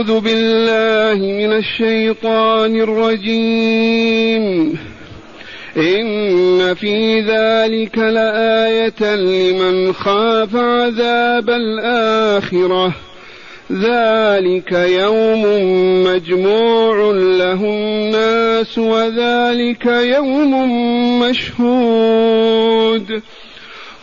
أعوذ بالله من الشيطان الرجيم. إن في ذلك لآية لمن خاف عذاب الآخرة. ذلك يوم مجموع له الناس وذلك يوم مشهود.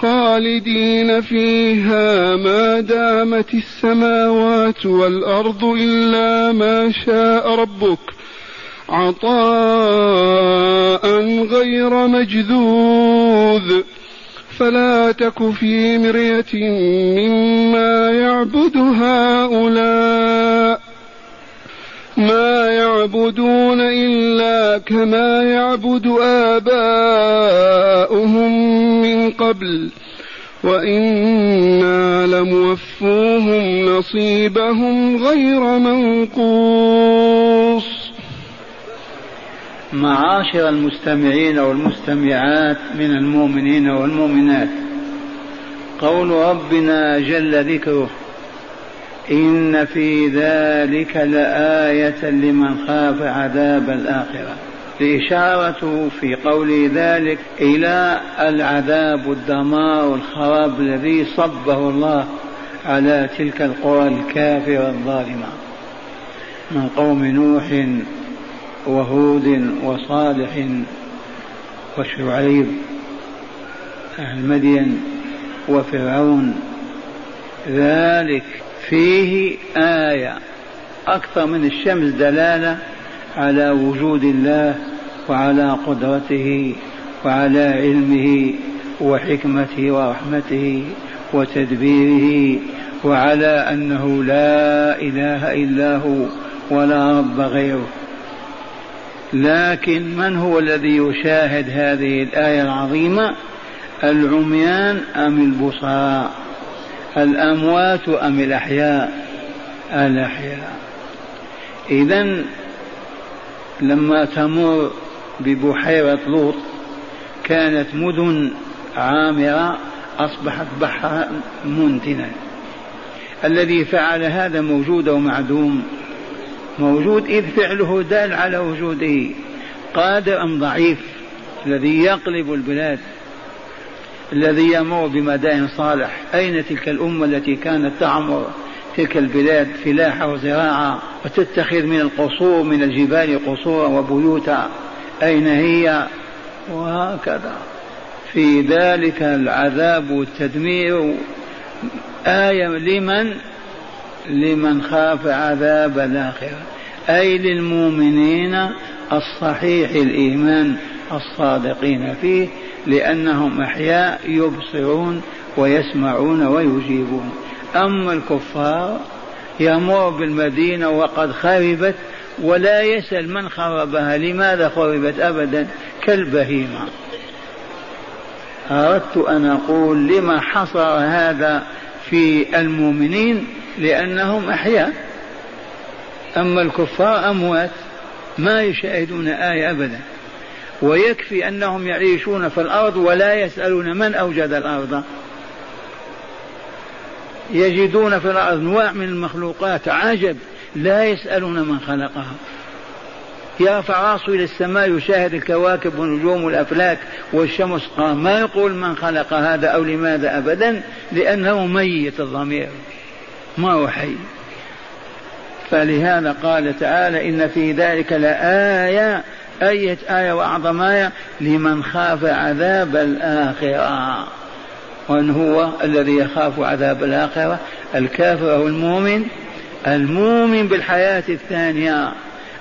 خالدين فيها ما دامت السماوات والأرض إلا ما شاء ربك عطاء غير مجذوذ فلا تك في مرية مما يعبد هؤلاء ما يعبدون إلا كما يعبد آباؤهم من قبل. وإنا لموفوهم نصيبهم غير منقوص. معاشر المستمعين والمستمعات من المؤمنين والمؤمنات. قول ربنا جل ذكره. إن في ذلك لآية لمن خاف عذاب الآخرة. الإشارة في قول ذلك إلى العذاب والدمار والخراب الذي صبه الله على تلك القرى الكافرة الظالمة. من قوم نوح وهود وصالح وشعيب أهل مدين وفرعون. ذلك فيه آية. أكثر من الشمس دلالة على وجود الله وعلى قدرته وعلى علمه وحكمته ورحمته وتدبيره وعلى أنه لا إله إلا هو ولا رب غيره. لكن من هو الذي يشاهد هذه الآية العظيمة؟ العميان أم البصراء الأموات أم الأحياء؟ الأحياء. إذا لما تمر ببحيرة لوط كانت مدن عامرة أصبحت بحرا منتنا. الذي فعل هذا موجود ومعدوم موجود إذ فعله دال على وجوده قادر أم ضعيف؟ الذي يقلب البلاد. الذي يمر بمدائن صالح. أين تلك الأمة التي كانت تعمر تلك البلاد فلاحة وزراعة وتتخذ من القصور من الجبال قصورا وبيوتا؟ أين هي؟ وهكذا. في ذلك العذاب والتدمير. آية لمن؟ لمن خاف عذاب الآخرة. أي للمؤمنين الصحيح الإيمان. الصادقين فيه لأنهم أحياء يبصرون ويسمعون ويجيبون. أما الكفار يمر بالمدينة وقد خربت ولا يسأل من خربها لماذا خربت أبدا؟ كالبهيمة. أردت أن أقول لما حصر هذا في المؤمنين لأنهم أحياء. أما الكفار أموات ما يشاهدون آية أبدا. ويكفي أنهم يعيشون في الأرض ولا يسألون من أوجد الأرض. يجدون في الأرض أنواع من المخلوقات عجب لا يسألون من خلقها. يرفع راسه إلى السماء يشاهد الكواكب والنجوم والأفلاك والشمس. ما يقول من خلق هذا أو لماذا أبدا؟ لأنه ميت الضمير ما هو حي. فلهذا قال تعالى إن في ذلك لآية أية آية وأعظم آية؟ لمن خاف عذاب الآخرة. من هو الذي يخاف عذاب الآخرة؟ الكافر أو المؤمن؟ المؤمن بالحياة الثانية.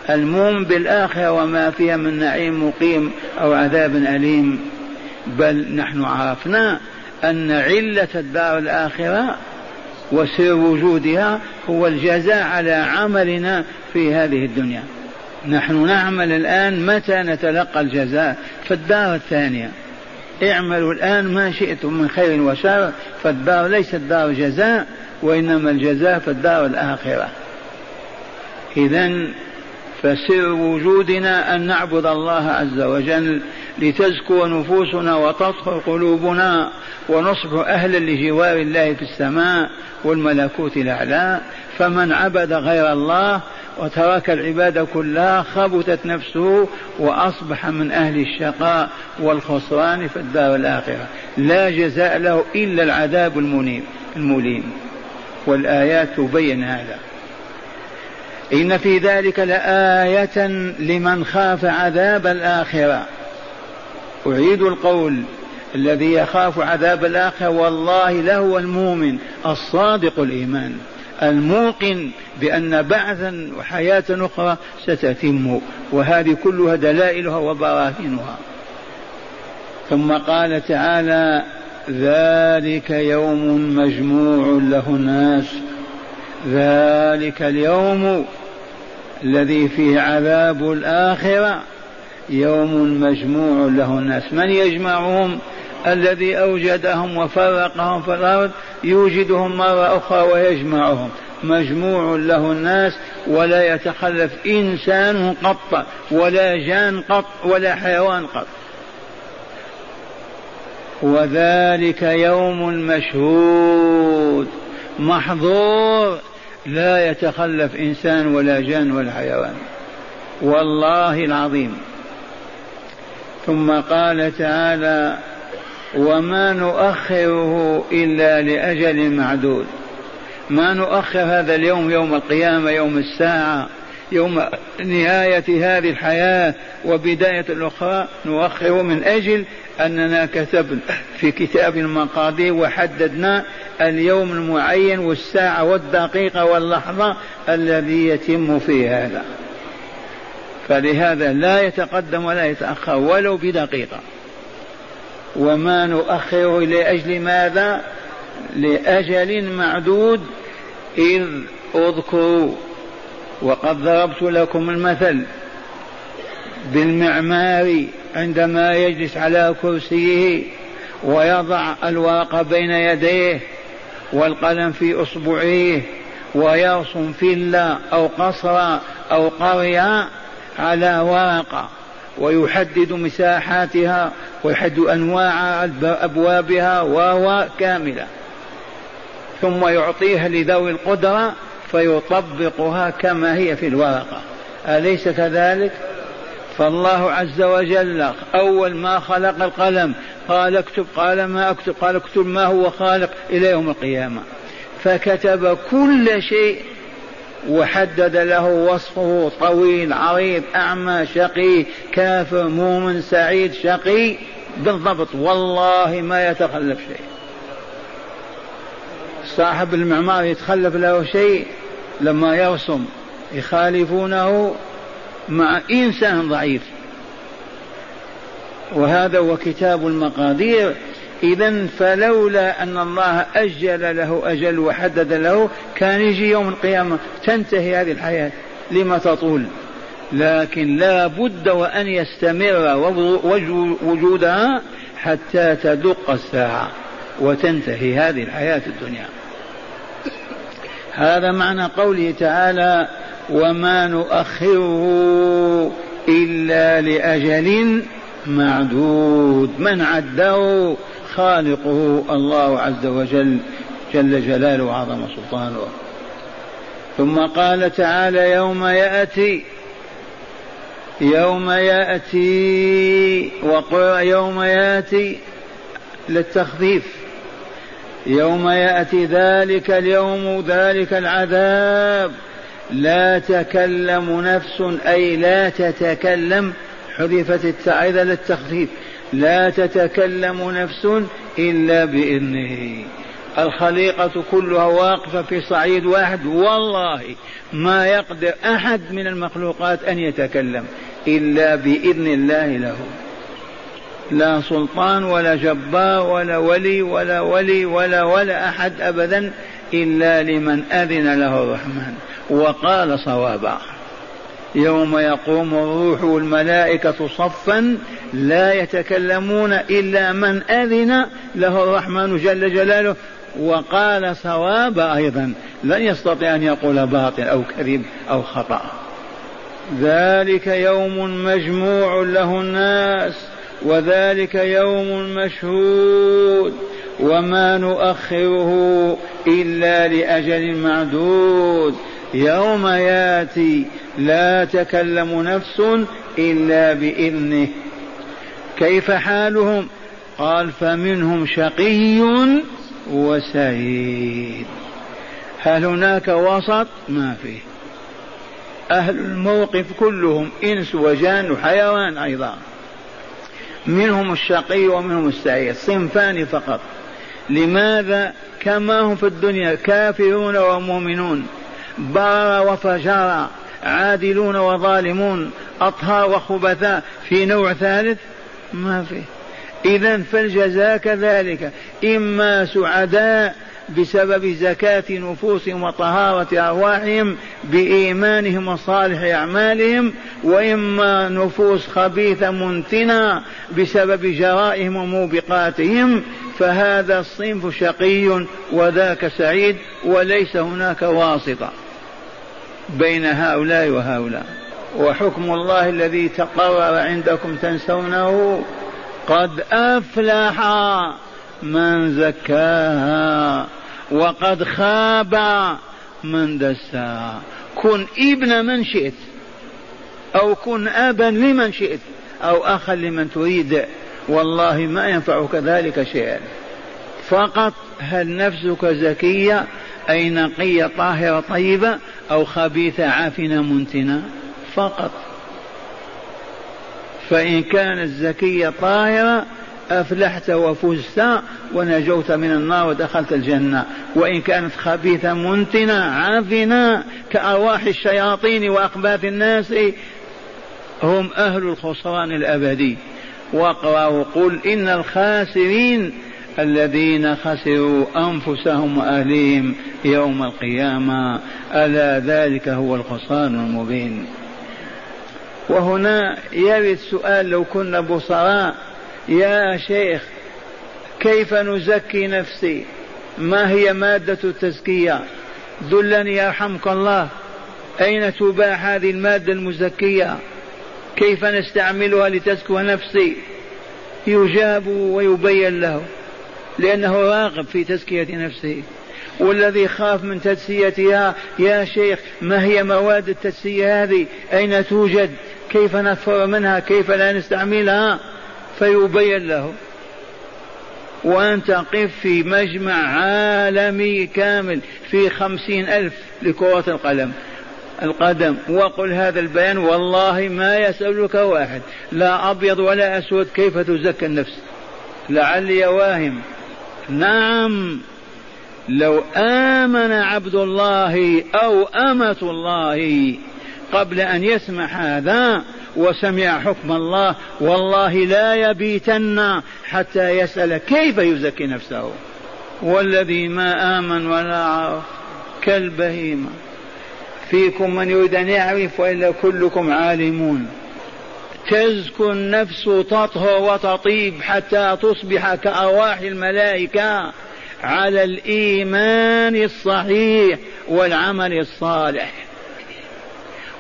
المؤمن بالآخرة وما فيها من نعيم مقيم أو عذاب أليم. بل نحن عرفنا أن علة الدار الآخرة وسر وجودها هو الجزاء على عملنا في هذه الدنيا. نحن نعمل الآن متى نتلقى الجزاء؟ في الدار الثانية. اعملوا الآن ما شئتم من خير وشر فالدار ليست دار جزاء وإنما الجزاء في الدار الآخرة. إذا فسر وجودنا أن نعبد الله عز وجل لتزكو نفوسنا وتطهر قلوبنا ونصبح أهلا لجوار الله في السماء والملكوت الأعلى. فمن عبد غير الله وترك العبادة كلها خبثت نفسه وأصبح من أهل الشقاء والخسران في الدار الآخرة. لا جزاء له إلا العذاب المنيب المليم. والآيات تبين هذا. إن في ذلك لآية لمن خاف عذاب الآخرة. أعيد القول. الذي يخاف عذاب الآخرة والله لهو المؤمن الصادق الإيمان. الموقن بأن بعثا وحياة أخرى ستتم وهذه كلها دلائلها وبراهينها. ثم قال تعالى ذلك يوم مجموع له الناس. ذلك اليوم الذي فيه عذاب الآخرة يوم مجموع له الناس. من يجمعهم؟ الذي أوجدهم وفرقهم في الأرض يوجدهم مرة أخرى ويجمعهم. مجموع له الناس ولا يتخلف إنسان قط ولا جان قط ولا حيوان قط. وذلك يوم مشهود محظور. لا يتخلف إنسان ولا جان ولا حيوان. والله العظيم. ثم قال تعالى وما نؤخره إلا لأجل معدود. ما نؤخر هذا اليوم يوم القيامة يوم الساعة يوم نهاية هذه الحياة وبداية الأخرى نؤخر من أجل أننا كتبنا في كتاب المقادير وحددنا اليوم المعين والساعة والدقيقة واللحظة الذي يتم فيه هذا. فلهذا لا يتقدم ولا يتأخر ولو بدقيقة. وما نؤخره لأجل ماذا؟ لأجل معدود إذ أذكروا وقد ضربت لكم المثل بالمعمار عندما يجلس على كرسيه ويضع الورق بين يديه والقلم في أصبعيه ويرسم فيلا أو قصرا أو قريه على ورقة. ويحدد مساحاتها ويحدد أنواع أبوابها وهو كاملة. ثم يعطيها لذوي القدرة فيطبقها كما هي في الورقة. أليس كذلك؟ فالله عز وجل أول ما خلق القلم. قال اكتب قال ما أكتب قال اكتب ما هو خالق إلى يوم القيامة. فكتب كل شيء وحدد له وصفه طويل عريض أعمى شقي كافر مؤمن سعيد شقي. بالضبط والله ما يتخلف شيء. صاحب المعمار يتخلف له شيء لما يرسم يخالفونه مع إنسان ضعيف. وهذا هو كتاب المقادير. إذا فلولا أن الله أجل له أجل وحدد له كان يجي يوم القيامة تنتهي هذه الحياة. لما تطول؟ لكن لا بد وأن يستمر وجودها حتى تدق الساعة وتنتهي هذه الحياة الدنيا. هذا معنى قوله تعالى وما نؤخره إلا لأجل معدود. من عده؟ خالقه الله عز وجل جل جلاله وعظم سلطانه. ثم قال تعالى يوم يأتي يوم يأتي يوم يأتي للتخفيف. يوم يأتي ذلك اليوم ذلك العذاب. لا تكلم نفس أي لا تتكلم حذفت التاء إذا للتخفيف. لا تتكلم نفس إلا بإذنه. الخليقة كلها واقفة في صعيد واحد والله ما يقدر أحد من المخلوقات أن يتكلم إلا بإذن الله له. لا سلطان ولا جبار ولا ولي ولا ولي ولا ولا أحد أبدا إلا لمن أذن له الرحمن وقال صوابا. يوم يقوم الروح والملائكة صفا لا يتكلمون إلا من أذن له الرحمن جل جلاله وقال صوابا أيضا. لن يستطيع أن يقول باطل أو كذب أو خطأ. ذلك يوم مجموع له الناس وذلك يوم مشهود وما نؤخره إلا لأجل معدود. يوم ياتي لا تكلم نفس إلا بإذنه. كيف حالهم؟ قال فمنهم شقي وسعيد. هل هناك وسط؟ ما فيه أهل الموقف كلهم إنس وجان وحيوان أيضا. منهم الشقي ومنهم السعيد صنفان فقط. لماذا؟ كما هم في الدنيا كافرون ومؤمنون. بار وفجار عادلون وظالمون أطهار وخبثاء في نوع ثالث؟ ما في. إذا فالجزاء كذلك. إما سعداء بسبب زكاة نفوسهم وطهارة أرواحهم بإيمانهم وصالح أعمالهم وإما نفوس خبيثة منتنة بسبب جرائهم وموبقاتهم فهذا الصنف شقي وذاك سعيد وليس هناك واسطة. بين هؤلاء وهؤلاء. وحكم الله الذي تقرر عندكم تنسونه قد أفلح من زكاها وقد خاب من دساها. كن ابن من شئت أو كن أبا لمن شئت أو أخا لمن تريد. والله ما ينفعك ذلك شيئا. فقط هل نفسك زكية أي نقية طاهرة طيبة أو خبيثة عافنة منتنة فقط. فإن كانت زكية طاهرة أفلحت وفزت ونجوت من النار ودخلت الجنة. وإن كانت خبيثة منتنة عافنة كأرواح الشياطين وأقباث الناس هم أهل الخسران الأبدي. واقرأوا قل إن الخاسرين الذين خسروا أنفسهم وأهليهم يوم القيامة. ألا ذلك هو الخسران المبين. وهنا يرد سؤال لو كنا بصراء. يا شيخ كيف نزكي نفسي؟ ما هي مادة التزكية؟ دلني يرحمك الله. أين تباع هذه المادة المزكية؟ كيف نستعملها لتزكو نفسي؟ يجاب ويبين له. لأنه راغب في تزكية نفسه. والذي خاف من تجسيتها يا شيخ ما هي مواد التجسية هذه؟ أين توجد؟ كيف نكفر منها؟ كيف لا نستعملها؟ فيبين له. وأنت قف في مجمع عالمي كامل في خمسين ألف لكرة القلم القدم. وقل هذا البيان والله ما يسألك واحد. لا أبيض ولا أسود كيف تزكى النفس؟ لعلي واهم. نعم. لو آمن عبد الله أو أمة الله قبل أن يسمع هذا وسمع حكم الله والله لا يبيتن حتى يسأل كيف يزكي نفسه. والذي ما آمن ولا عرف كالبهيمة. فيكم من يريد أن يعرف وإلا كلكم عالمون. تزكو النفس تطهر وتطيب حتى تصبح كأرواح الملائكة على الإيمان الصحيح والعمل الصالح.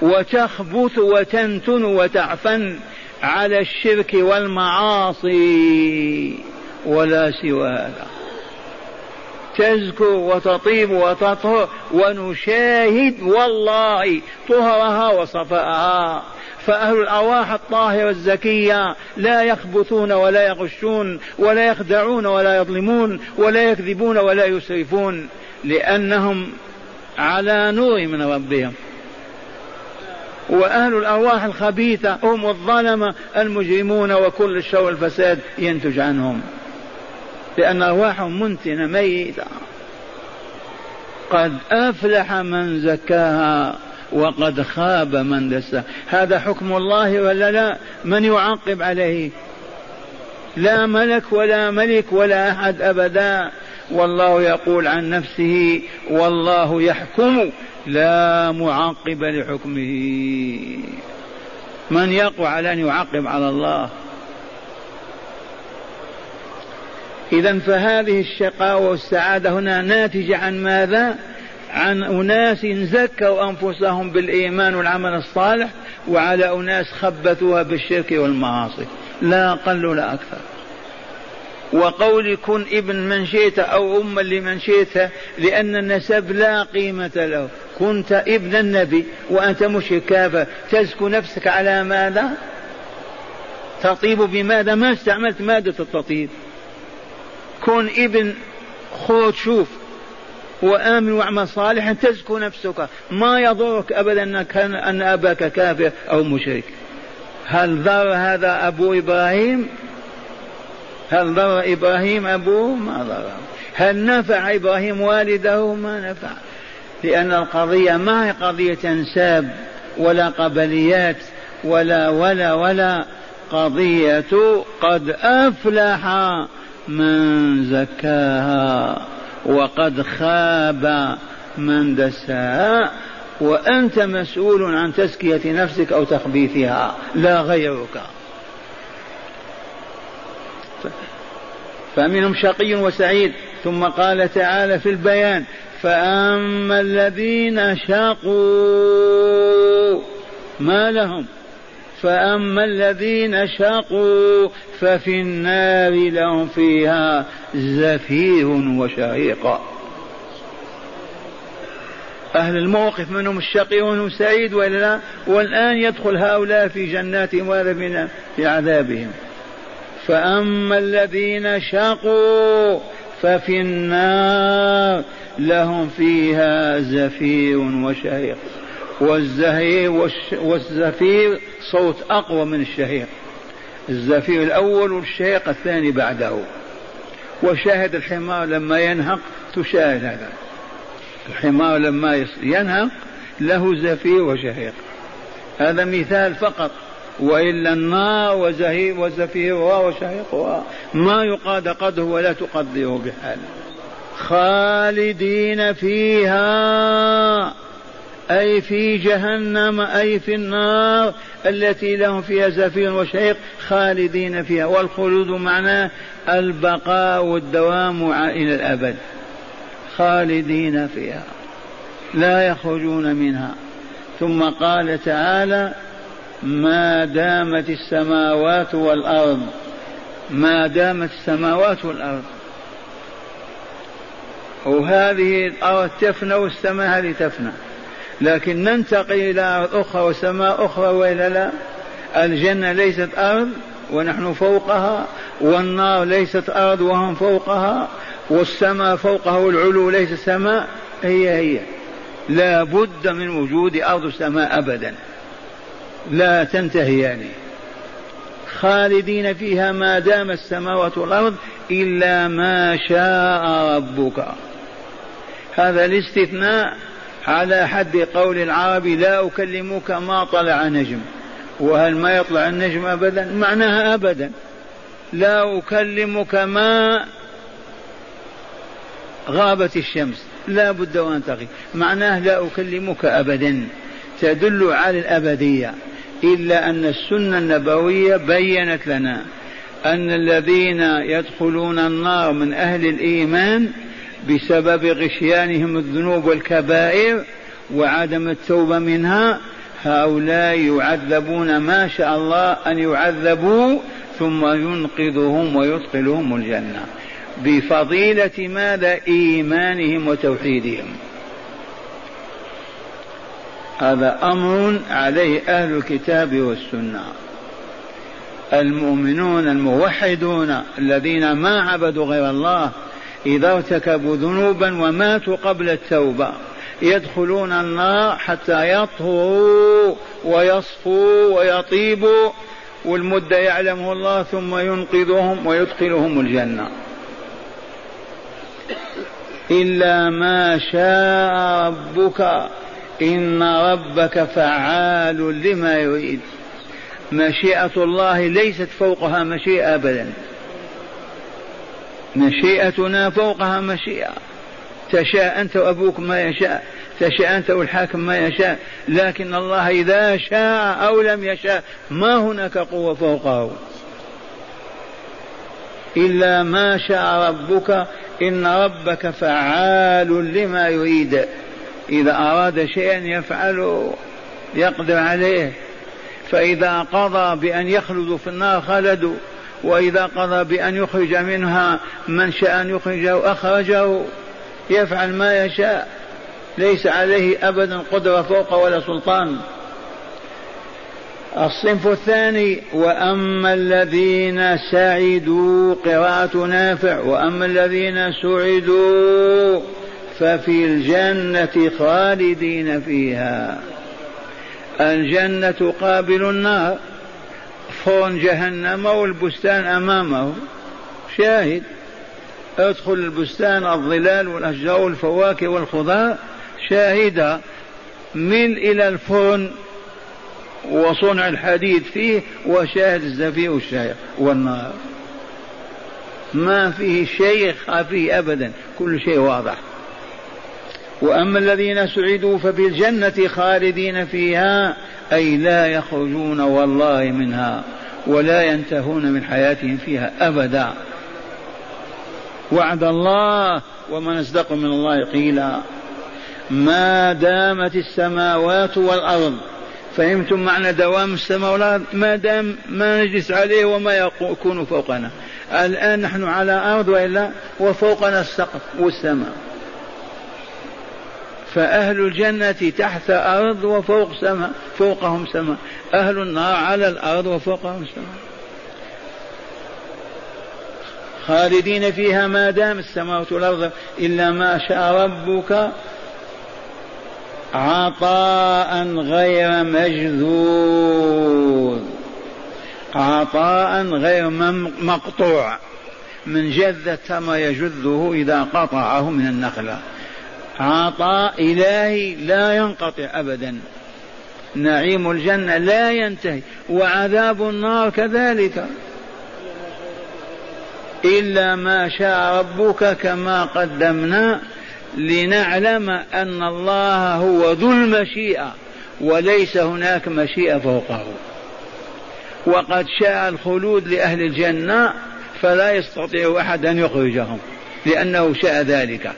وتخبث وتنتن وتعفن على الشرك والمعاصي ولا سوى هذا تزكو وتطيب وتطهر ونشاهد والله طهرها وصفاءها. فأهل الأرواح الطاهرة الزكية لا يخبثون ولا يغشون ولا يخدعون ولا يظلمون ولا يكذبون ولا يسرفون لأنهم على نور من ربهم. وأهل الأرواح الخبيثة هم الظلمة المجرمون وكل الشر والفساد ينتج عنهم. لأن أرواحهم منتنة ميتة قد أفلح من زكاها وقد خاب من دساها. هذا حكم الله ولا لا؟ من يعقب عليه؟ لا ملك ولا ملك ولا أحد أبدا. والله يقول عن نفسه والله يحكم. لا معقب لحكمه. من يقوى على أن يعقب على الله؟ إذا فهذه الشقاوة والسعادة هنا ناتجة عن ماذا؟ عن أناس زكوا أنفسهم بالإيمان والعمل الصالح وعلى أناس خبثوها بالشرك والمعاصي. لا أقل ولا أكثر. وقول كن ابن من شئت أو أما لمن شئت لأن النسب لا قيمة له. كنت ابن النبي وأنت مشرك كافر تزكو نفسك على ماذا؟ تطيب بماذا؟ ما استعملت مادة التطيب. كن ابن خذ شوف وآمن وأعمل صالحا تزكو نفسك. ما يضرك أبدا أن أباك كافر أو مشرك. هل ضر هذا أبو إبراهيم؟ هل ضر إبراهيم أبوه ما ضر. هل نفع إبراهيم والده؟ ما نفع. لأن القضية ما هي قضية أنساب ولا قبليات ولا ولا ولا. قضية قد أفلح من زكاها وقد خاب من دساها وأنت مسؤول عن تزكية نفسك أو تخبيثها لا غيرك. فمنهم شقي وسعيد ثم قال تعالى في البيان فأما الذين شقوا ما لهم؟ فأما الذين شقوا ففي النار لهم فيها زفير وشهيق. أهل الموقف منهم الشقي ومنهم سعيد وإلا لا والآن يدخل هؤلاء في جناتهم وهذا في عذابهم. فأما الذين شقوا ففي النار لهم فيها زفير وشهيق. والزهير والزفير صوت أقوى من الشهيق الزفير الأول والشهيق الثاني بعده. وشاهد الحمار لما ينهق تشاهد هذا. الحمار لما ينهق له زفير وشهيق. هذا مثال فقط. وإلا النار وزهير وزفيرها وشهيقها ما يقاد قدره ولا تقدره بحال خالدين فيها. أي في جهنم أي في النار التي لهم فيها زفير وشهيق خالدين فيها. والخلود معناه البقاء والدوام إلى الأبد. خالدين فيها. لا يخرجون منها. ثم قال تعالى ما دامت السماوات والأرض. ما دامت السماوات والأرض. وهذه الأرض تفنى والسماء هذه تفنى. لكن ننتقل إلى أرض أخرى وسماء أخرى وإلا لا. الجنة ليست أرض ونحن فوقها والنار ليست أرض وهم فوقها والسماء فوقها والعلو ليس سماء هي هي. لا بد من وجود أرض السماء أبدا. لا تنتهيان خالدين فيها ما دام السماوات والأرض إلا ما شاء ربك. هذا الاستثناء على حد قول العرب لا أكلمك ما طلع نجم. وهل ما يطلع النجم أبدا؟ معناها أبدا. لا أكلمك ما غابت الشمس. لا بد وأن تغيب. معناه لا أكلمك أبدا. تدل على الأبدية. إلا أن السنة النبوية بينت لنا أن الذين يدخلون النار من أهل الإيمان بسبب غشيانهم الذنوب والكبائر وعدم التوبة منها هؤلاء يعذبون ما شاء الله أن يعذبوا ثم ينقذهم ويدخلهم الجنة. بفضيلة ماذا؟ إيمانهم وتوحيدهم. هذا أمر عليه أهل الكتاب والسنة. المؤمنون الموحدون الذين ما عبدوا غير الله إذا ارتكبوا ذنوبا وماتوا قبل التوبة يدخلون النار حتى يطهروا ويصفوا ويطيبوا والمدة يعلمه الله ثم ينقذهم ويدخلهم الجنة. إلا ما شاء ربك إن ربك فعال لما يريد. مشيئة الله ليست فوقها مشيئة أبدا. مشيئتنا فوقها مشيئة. تشاء أنت وأبوك ما يشاء تشاء أنت والحاكم ما يشاء لكن الله إذا شاء أو لم يشاء ما هناك قوة فوقه. إلا ما شاء ربك إن ربك فعال لما يريد. إذا أراد شيئا يفعله يقدر عليه. فإذا قضى بأن يخلدوا في النار خلدوا وإذا قضى بأن يخرج منها من شاء أن يخرجه أخرجه يفعل ما يشاء. ليس عليه أبدا قدرة فوق ولا سلطان. الصنف الثاني وأما الذين سعدوا قراءة نافع وأما الذين سعدوا ففي الجنة خالدين فيها. الجنة قابل النار. فرن جهنم والبستان أمامه. شاهد. ادخل البستان الظلال والأشجار والفواكه والخضار. شاهدة من إلى الفرن وصنع الحديد فيه وشاهد الزفير والشايق والنار. ما فيه شيء خفي أبدا. كل شيء واضح. وأما الذين سعدوا ففي الجنة خالدين فيها. أي لا يخرجون والله منها ولا ينتهون من حياتهم فيها أبدا. وعد الله ومن أصدق من الله قيلا. ما دامت السماوات والأرض فهمتم معنى دوام السماء والأرض ما دام ما نجلس عليه وما يكون فوقنا. الآن نحن على أرض وإلا وفوقنا السقف والسماء. فأهل الجنة تحت أرض وفوق سماء فوقهم سماء أهل النار على الأرض وفوقهم سماء خالدين فيها ما دام السماوات والأرض إلا ما شاء ربك عطاء غير مجذوذ. عطاء غير مقطوع. من جذ التمر يجذه إذا قطعه من النخلة. عطاء إلهي لا ينقطع أبدا. نعيم الجنة لا ينتهي وعذاب النار كذلك. إلا ما شاء ربك كما قدمنا لنعلم أن الله هو ذو المشيئة وليس هناك مشيئة فوقه. وقد شاء الخلود لأهل الجنة فلا يستطيع أحد أن يخرجهم لأنه شاء ذلك.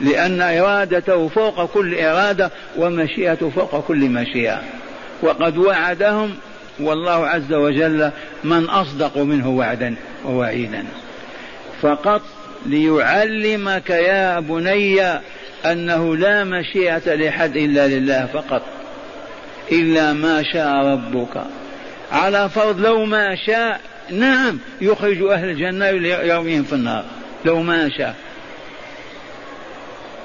لأن إرادته فوق كل إرادة ومشيئته فوق كل مشيئة. وقد وعدهم والله عز وجل من أصدق منه وعدا ووعيدا. فقط ليعلمك يا بني أنه لا مشيئة لحد إلا لله فقط إلا ما شاء ربك. على فرض لو ما شاء نعم يخرج أهل الجنة يومهم في النار لو ما شاء.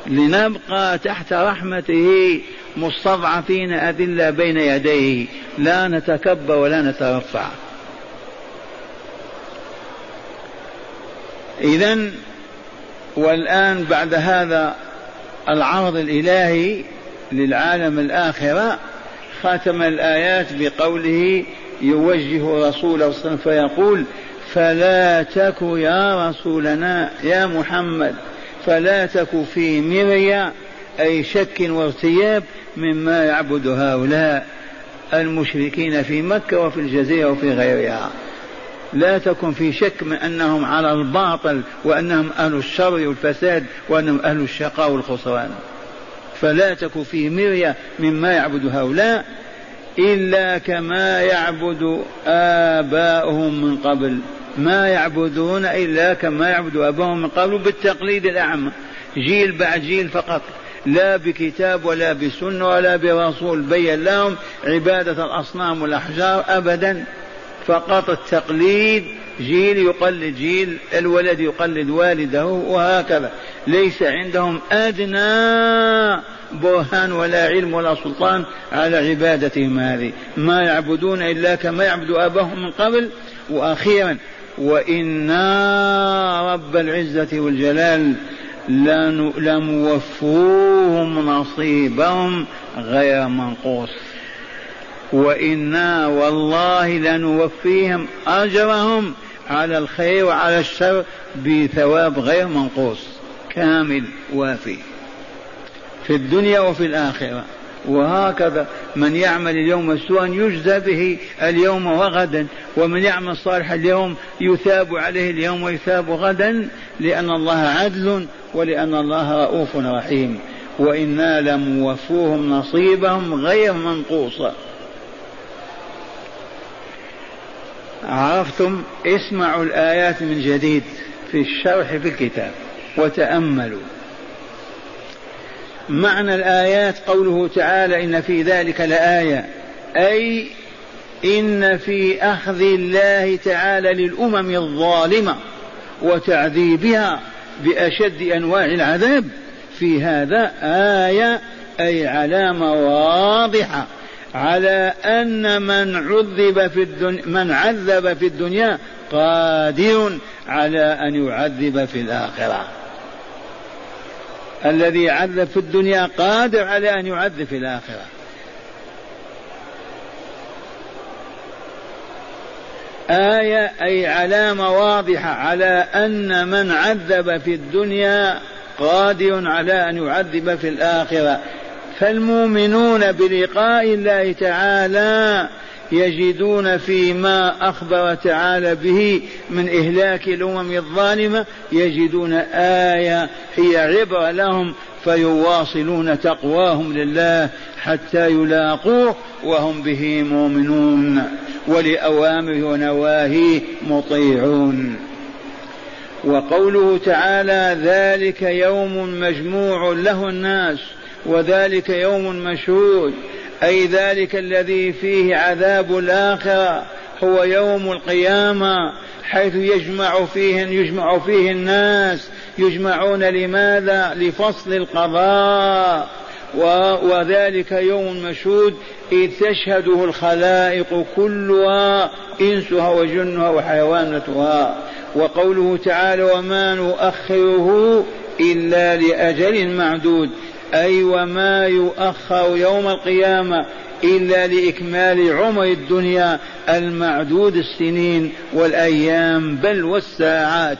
لنبقى تحت رحمته مستضعفين أذلة بين يديه. لا نتكبر ولا نترفع. إذا والآن بعد هذا العرض الإلهي للعالم الآخرة ختم الآيات بقوله يوجه رسوله صلى الله عليه وسلم فيقول فلا تك يا رسولنا يا محمد فلا تك في مريا أي شك وارتياب مما يعبد هؤلاء المشركين في مكة وفي الجزيرة وفي غيرها. لا تكن في شك من أنهم على الباطل وأنهم أهل الشر والفساد وأنهم أهل الشقاء والخسران. فلا تك في مرية مما يعبد هؤلاء إلا كما يعبد آباؤهم من قبل. ما يعبدون إلا كما يعبد آباؤهم من قبل بالتقليد الأعمى جيل بعد جيل فقط. لا بكتاب ولا بسنة ولا برسول. بين لهم عبادة الأصنام والأحجار أبدا. فقط التقليد جيل يقلد جيل الولد يقلد والده وهكذا. ليس عندهم أدنى برهان ولا علم ولا سلطان على عبادتهم هذه. ما يعبدون إلا كما يعبد آباهم من قبل. وأخيرا وإنا رب العزة والجلال لموفوهم نصيبهم غير منقوص. وإنا والله لنوفيهم أجرهم على الخير وعلى الشر بثواب غير منقوص. كامل وافي. في الدنيا وفي الآخرة. وهكذا من يعمل اليوم سوءا يجزى به اليوم وغدا ومن يعمل صالحا اليوم يثاب عليه اليوم ويثاب غدا لأن الله عدل ولأن الله رؤوف رحيم. وإنا لموفوهم نصيبهم غير منقوص. عرفتم؟ اسمعوا الآيات من جديد في الشرح في الكتاب. وتأملوا. معنى الآيات قوله تعالى إن في ذلك لآية. أي إن في أخذ الله تعالى للأمم الظالمة وتعذيبها بأشد أنواع العذاب. في هذا آية أي علامة واضحة على أن من عذب في الدنيا من عذب في الدنيا قادر على أن يعذب في الآخرة. الذي عذب في الدنيا قادر على أن يعذب في الآخرة. آية أي علامة واضحة على أن من عذب في الدنيا قادر على أن يعذب في الآخرة. فالمؤمنون بلقاء الله تعالى يجدون فيما أخبر تعالى به من إهلاك الأمم الظالمة يجدون آية هي عبرة لهم فيواصلون تقواهم لله حتى يلاقوه وهم به مؤمنون. ولأوامره ونواهيه مطيعون. وقوله تعالى ذلك يوم مجموع له الناس وذلك يوم مشهود. أي ذلك الذي فيه عذاب الآخرة هو يوم القيامة حيث يجمع فيه يجمع فيه الناس. يجمعون لماذا؟ لفصل القضاء. وذلك يوم مشهود إذ تشهده الخلائق كلها إنسها وجنها وحيوانتها. وقوله تعالى وما نؤخره إلا لأجل معدود أي وما يؤخر يوم القيامة إلا لإكمال عمر الدنيا المعدود السنين والأيام بل والساعات.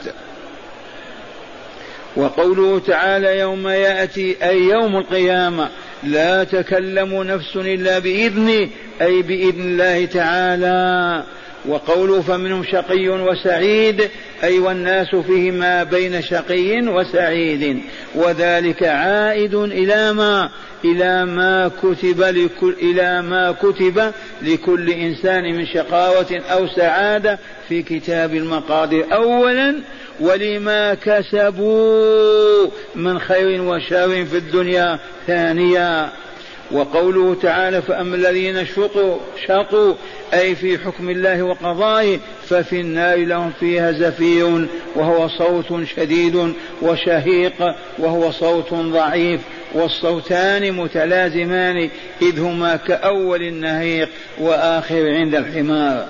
وقوله تعالى يوم يأتي أي يوم القيامة لا تكلم نفس إلا بإذنه أي بإذن الله تعالى. وقوله فمنهم شقي وسعيد أي والناس فيه ما بين شقي وسعيد. وذلك عائد إلى ما؟ إلى ما كتب لكل إلى ما كتب لكل إنسان من شقاوة أو سعادة في كتاب المقادير. أولا ولما كسبوا من خير وشر في الدنيا. ثانيا وقوله تعالى فأما الذين شقوا شقوا أي في حكم الله وقضائه ففي النار لهم فيها زفير وهو صوت شديد وشهيق وهو صوت ضعيف والصوتان متلازمان إذ هما كأول النهيق وآخر عند الحمار.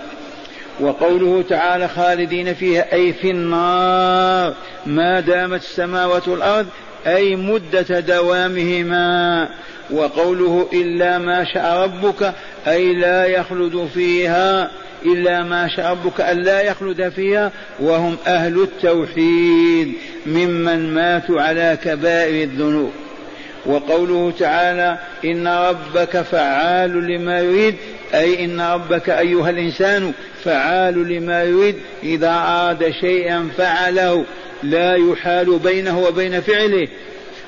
وقوله تعالى خالدين فيها أي في النار ما دامت السماوات والأرض أي مدة دوامهما وقوله إلا ما شاء ربك أي لا يخلد فيها إلا ما شاء ربك أن لا يخلد فيها وهم أهل التوحيد ممن ماتوا على كبائر الذنوب. وقوله تعالى إن ربك فعال لما يريد أي إن ربك أيها الإنسان فعال لما يريد إذا أراد شيئا فعله. لا يحال بينه وبين فعله.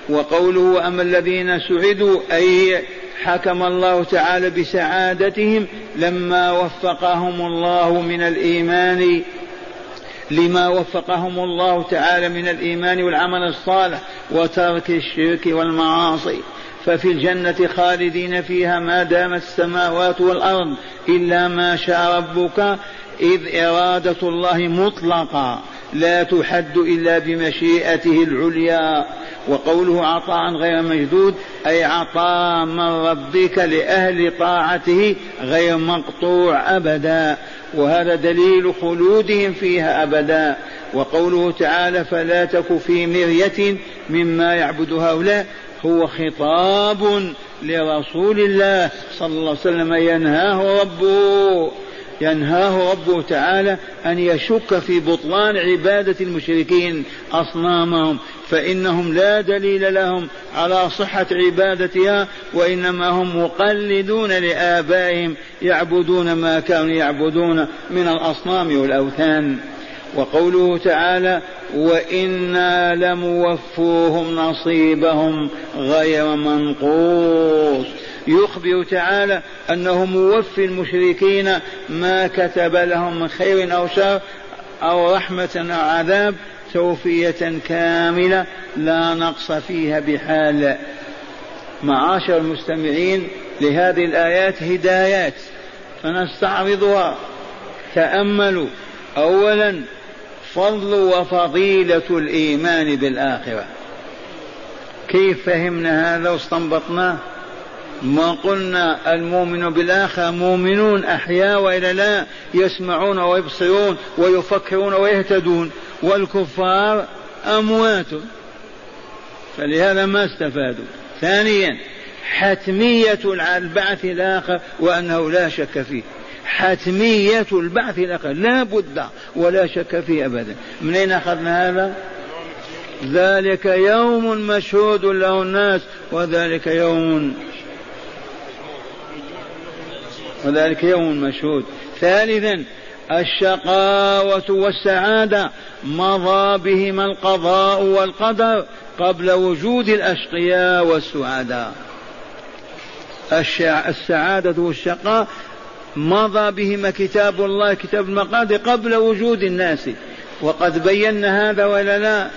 وقوله أما الذين سعدوا أي حكم الله تعالى بسعادتهم لما وفقهم الله من الإيمان لما وفقهم الله تعالى من الإيمان والعمل الصالح وترك الشرك والمعاصي. ففي الجنة خالدين فيها ما دامت السماوات والأرض إلا ما شاء ربك إذ إرادة الله مطلقة. لا تحد إلا بمشيئته العليا. وقوله عطاء غير مجدود أي عطاء من ربك لأهل طاعته غير مقطوع أبدا. وهذا دليل خلودهم فيها أبدا. وقوله تعالى فلا تك في مرية مما يعبد هؤلاء. هو خطاب لرسول الله صلى الله عليه وسلم ينهاه ربه. ينهاه ربه تعالى أن يشك في بطلان عبادة المشركين أصنامهم فإنهم لا دليل لهم على صحة عبادتها وإنما هم مقلدون لآبائهم يعبدون ما كانوا يعبدون من الأصنام والأوثان. وقوله تعالى وإنا لموفوهم نصيبهم غير منقوص يخبر تعالى أنه موفي المشركين ما كتب لهم من خير أو شر أو رحمة أو عذاب توفية كاملة لا نقص فيها بحال. معاشر المستمعين لهذه الآيات هدايات فنستعرضها. تأملوا. أولا فضل وفضيلة الإيمان بالآخرة. كيف فهمنا هذا واستنبطناه؟ ما قلنا المؤمن بالآخرة مؤمنون أحياء وإلا لا يسمعون ويبصرون ويفكرون ويهتدون والكفار أموات. فلهذا ما استفادوا. ثانيا حتمية البعث الآخر وأنه لا شك فيه. حتمية البعث الآخر لا بد ولا شك فيه أبدا. من أين أخذنا هذا؟ ذلك يوم مشهود له الناس وذلك يوم وذلك يوم مشهود. ثالثا الشقاوة والسعادة. مضى بهما القضاء والقدر قبل وجود الأشقياء والسعداء. السعادة والشقاء. مضى بهما كتاب الله كتاب المقادير قبل وجود الناس. وقد بينا هذا ولا لا؟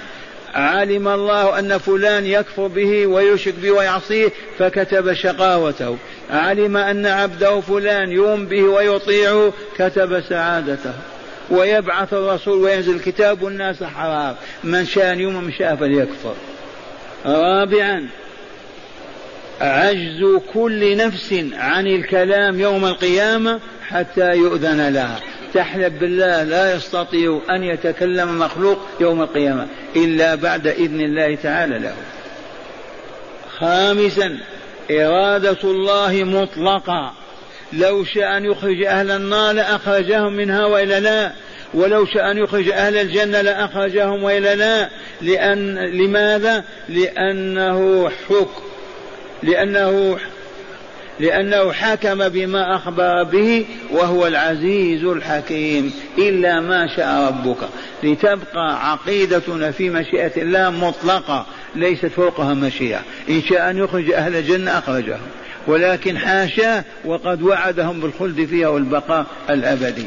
علم الله أن فلان يكفر به ويشرك به ويعصيه فكتب شقاوته. علم أن عبده فلان يوم به ويطيعه كتب سعادته ويبعث الرسول وينزل الكتاب والناس حرام. من شاء يوم من شاء فليكفر. رابعا عجز كل نفس عن الكلام يوم القيامة حتى يؤذن لها. تحلف بالله لا يستطيع أن يتكلم مخلوق يوم القيامة إلا بعد إذن الله تعالى له. خامسا إرادة الله مطلقة. لو شاء أن يخرج أهل النار لأخرجهم منها وإلا لا. ولو شاء أن يخرج أهل الجنة لأخرجهم وإلا لا. لأن لماذا؟ لأنه حكم لأنه لأنه حكم بما أخبر به وهو العزيز الحكيم. إلا ما شاء ربك. لتبقى عقيدتنا في مشيئة الله مطلقة. ليست فوقها مشيئة. إن شاء أن يخرج أهل الجنة أخرجهم. ولكن حاشاه وقد وعدهم بالخلد فيها والبقاء الأبدي.